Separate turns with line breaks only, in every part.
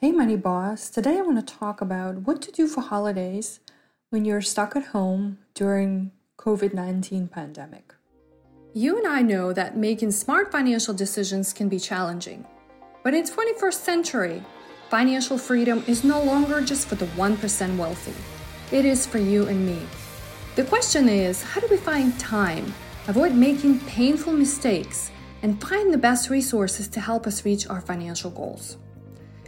Hey Money Boss, today I want to talk about what to do for holidays when you're stuck at home during COVID-19 pandemic. You and I know that making smart financial decisions can be challenging. But in 21st century, financial freedom is no longer just for the 1% wealthy. It is for you and me. The question is, how do we find time, avoid making painful mistakes, and find the best resources to help us reach our financial goals.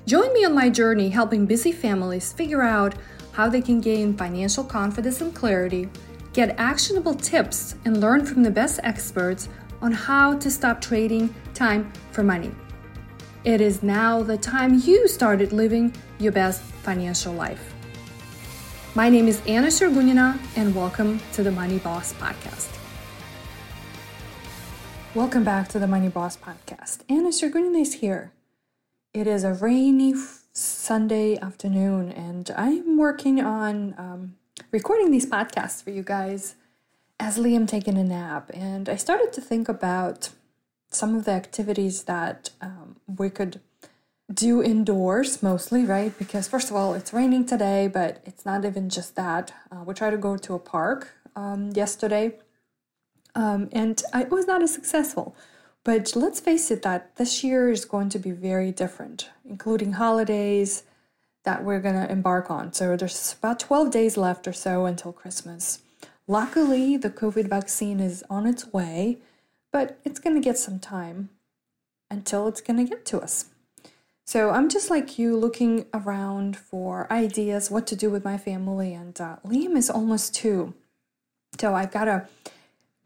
Join me on my journey helping busy families figure out how they can gain financial confidence and clarity, get actionable tips, and learn from the best experts on how to stop trading time for money. It is now the time you started living your best financial life. My name is Anna Sergunina, and welcome to the Money Boss Podcast. Welcome back to the Money Boss Podcast. Anna Sergunina is here. It is a rainy Sunday afternoon, and I'm working on um, recording these podcasts for you guys as Liam taking a nap. And I started to think about some of the activities that um, we could do indoors mostly, right? Because, first of all, it's raining today, but it's not even just that. Uh, we tried to go to a park um, yesterday um, and I was not as successful. But let's face it, that this year is going to be very different, including holidays that we're going to embark on. So there's about 12 days left or so until Christmas. Luckily, the COVID vaccine is on its way, but it's going to get some time until it's going to get to us. So I'm just like you looking around for ideas what to do with my family, and uh, Liam is almost two. So I've got to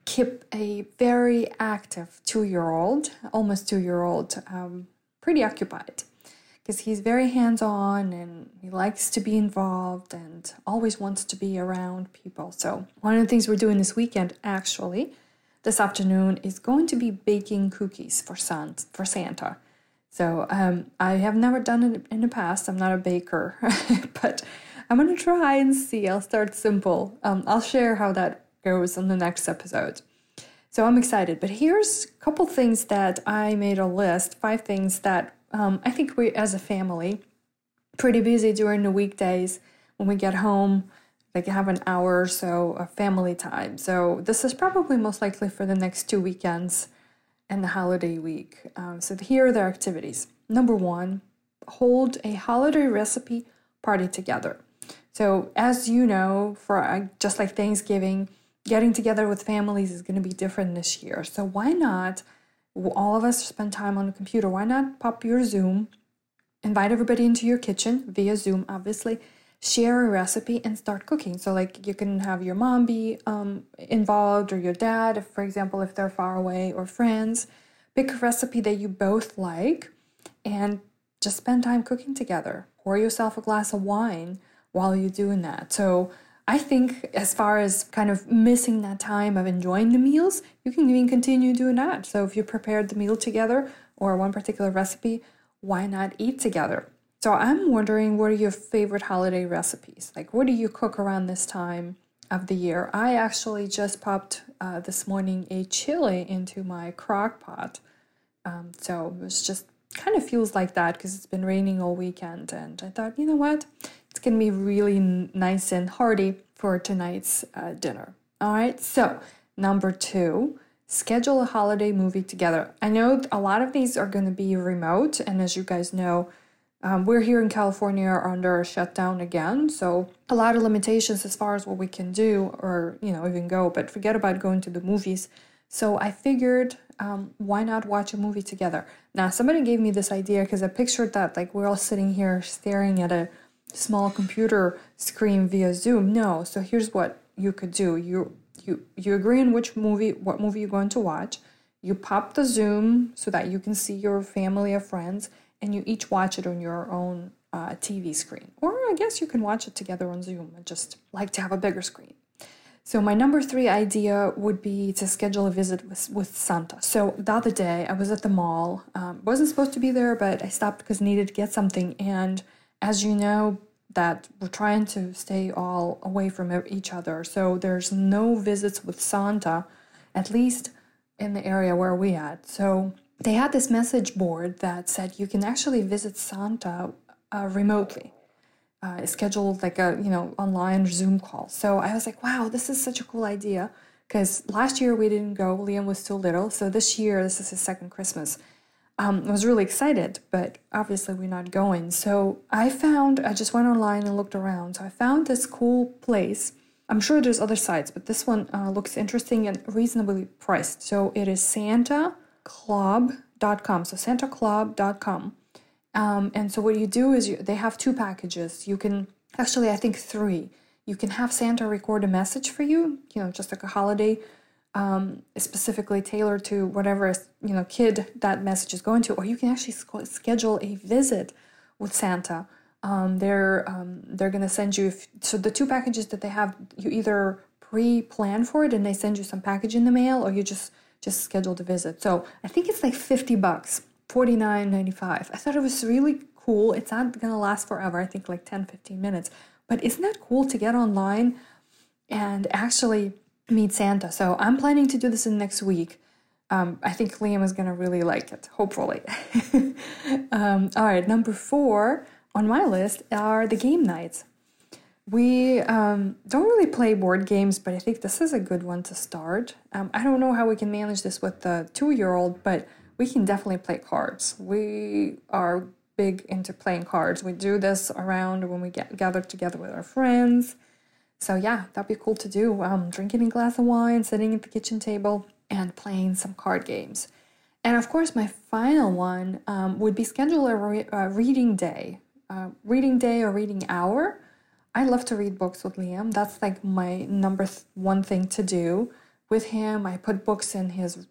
keep a very active two year old, almost two year old, um, pretty occupied because he's very hands on and he likes to be involved and always wants to be around people. So, one of the things we're doing this weekend, actually, this afternoon, is going to be baking cookies for, Santa. For Santa. So, um, I have never done it in the past. I'm not a baker, but I'm to try and see. I'll start simple. Um, I'll share how that goes on the next episode. So I'm excited. But here's a couple things that I made a list, five things that um, I think we as a family pretty busy during the weekdays when we get home. Like have an hour or so of family time. So this is probably most likely for the next two weekends and the holiday week. Um, so here are the activities. Number one, hold a holiday recipe party together. So as you know, for uh, just like Thanksgiving, getting together with families is going to be different this year. So why not all of us spend time on the computer? Why not pop your Zoom, invite everybody into your kitchen via Zoom, obviously, share a recipe and start cooking. So like you can have your mom be um, involved or your dad, if, for example, if they're far away or friends. Pick a recipe that you both like and just spend time cooking together. Pour yourself a glass of wine while you're doing that. So I think as far as kind of missing that time of enjoying the meals, you can even continue doing that. So if you prepared the meal together or one particular recipe, why not eat together? So I'm wondering what are your favorite holiday recipes? Like what do you cook around this time of the year? I actually just popped uh, this morning a chili into my crock pot. Um, so it was just kind of feels like that because it's been raining all weekend and I thought, you know what? To be really nice and hearty for tonight's uh, dinner. All right, so number two, schedule a holiday movie together. I know a lot of these are going to be remote, and as you guys know, um, we're here in California under a shutdown again, so a lot of limitations as far as what we can do or you know even go. But forget about going to the movies. So I figured, um, why not watch a movie together? Now somebody gave me this idea because I pictured that like we're all sitting here staring at a small computer screen via Zoom. No. So here's what you could do. You you you agree on which movie what movie you're going to watch. You pop the Zoom so that you can see your family or friends, and you each watch it on your own uh, TV screen. Or I guess you can watch it together on Zoom. I just like to have a bigger screen. So my number three idea would be to schedule a visit with, with Santa. So the other day I was at the mall. Um, wasn't supposed to be there, but I stopped because I needed to get something. And as you know, that we're trying to stay all away from each other. So there's no visits with Santa, at least in the area where we at. So they had this message board that said you can actually visit Santa uh, remotely. Uh, scheduled like a you know online Zoom call. So I was like, wow, this is such a cool idea. Because last year we didn't go. Liam was too little. So this year, this is his second Christmas. Um, I was really excited, but obviously we're not going. So I found, I just went online and looked around. So I found this cool place. I'm sure there's other sites, but this one uh, looks interesting and reasonably priced. So it is santaclub.com. So santaclub.com. Um, and so what you do is you, they have two packages. You can actually, I think three. You can have Santa record a message for you, you know, just like a holiday, um, specifically tailored to whatever you know kid that message is going to, or you can actually schedule a visit with Santa. Um, they're um, they're gonna send you if, so the two packages that they have. You either pre-plan for it and they send you some package in the mail, or you just just schedule the visit. So I think it's like fifty bucks, forty nine ninety five. I thought it was really cool. It's not gonna last forever. I think like 10, 15 minutes. But isn't that cool to get online and actually meet Santa? So I'm planning to do this in next week. Um, I think Liam is going to really like it, hopefully. um, all right, number four on my list are the game nights. We um, don't really play board games, but I think this is a good one to start. Um, I don't know how we can manage this with the two year old, but we can definitely play cards. We are big into playing cards. We do this around when we get gathered together with our friends. So yeah, that'd be cool to do. Um, drinking a glass of wine, sitting at the kitchen table, and playing some card games. And of course, my final one um, would be schedule a, re- reading day, uh, reading day or reading hour. I love to read books with Liam. That's like my number th- one thing to do with him. I put books in his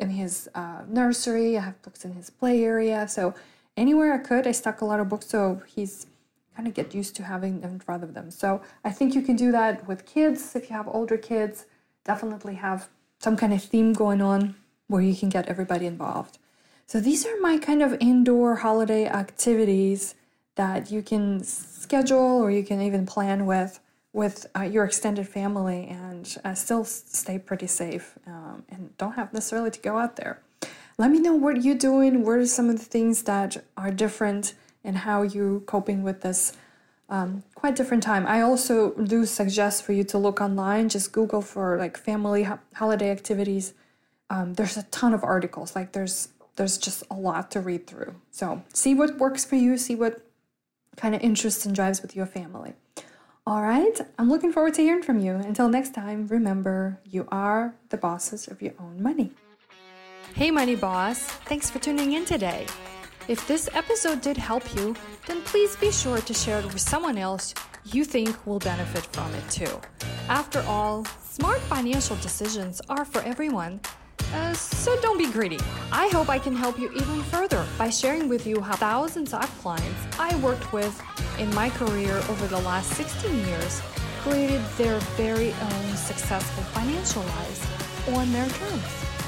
in his uh, nursery. I have books in his play area. So anywhere I could, I stuck a lot of books so he's kind of get used to having them in front of them. So I think you can do that with kids. If you have older kids, definitely have some kind of theme going on where you can get everybody involved. So these are my kind of indoor holiday activities that you can schedule or you can even plan with with uh, your extended family and uh, still stay pretty safe um, and don't have necessarily to go out there. Let me know what you're doing. What are some of the things that are different and how you're coping with this um, quite different time. I also do suggest for you to look online, just Google for like family ho- holiday activities. Um, there's a ton of articles. Like there's there's just a lot to read through. So see what works for you. See what kind of interests and drives with your family. All right, I'm looking forward to hearing from you. Until next time, remember you are the bosses of your own money. Hey, Money Boss. Thanks for tuning in today. If this episode did help you, then please be sure to share it with someone else you think will benefit from it too. After all, smart financial decisions are for everyone. Uh, so don't be greedy. I hope I can help you even further by sharing with you how thousands of clients I worked with in my career over the last 16 years created their very own successful financial lives on their terms.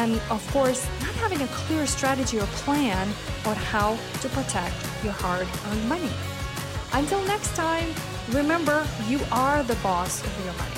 and of course, not having a clear strategy or plan on how to protect your hard earned money. Until next time, remember you are the boss of your money.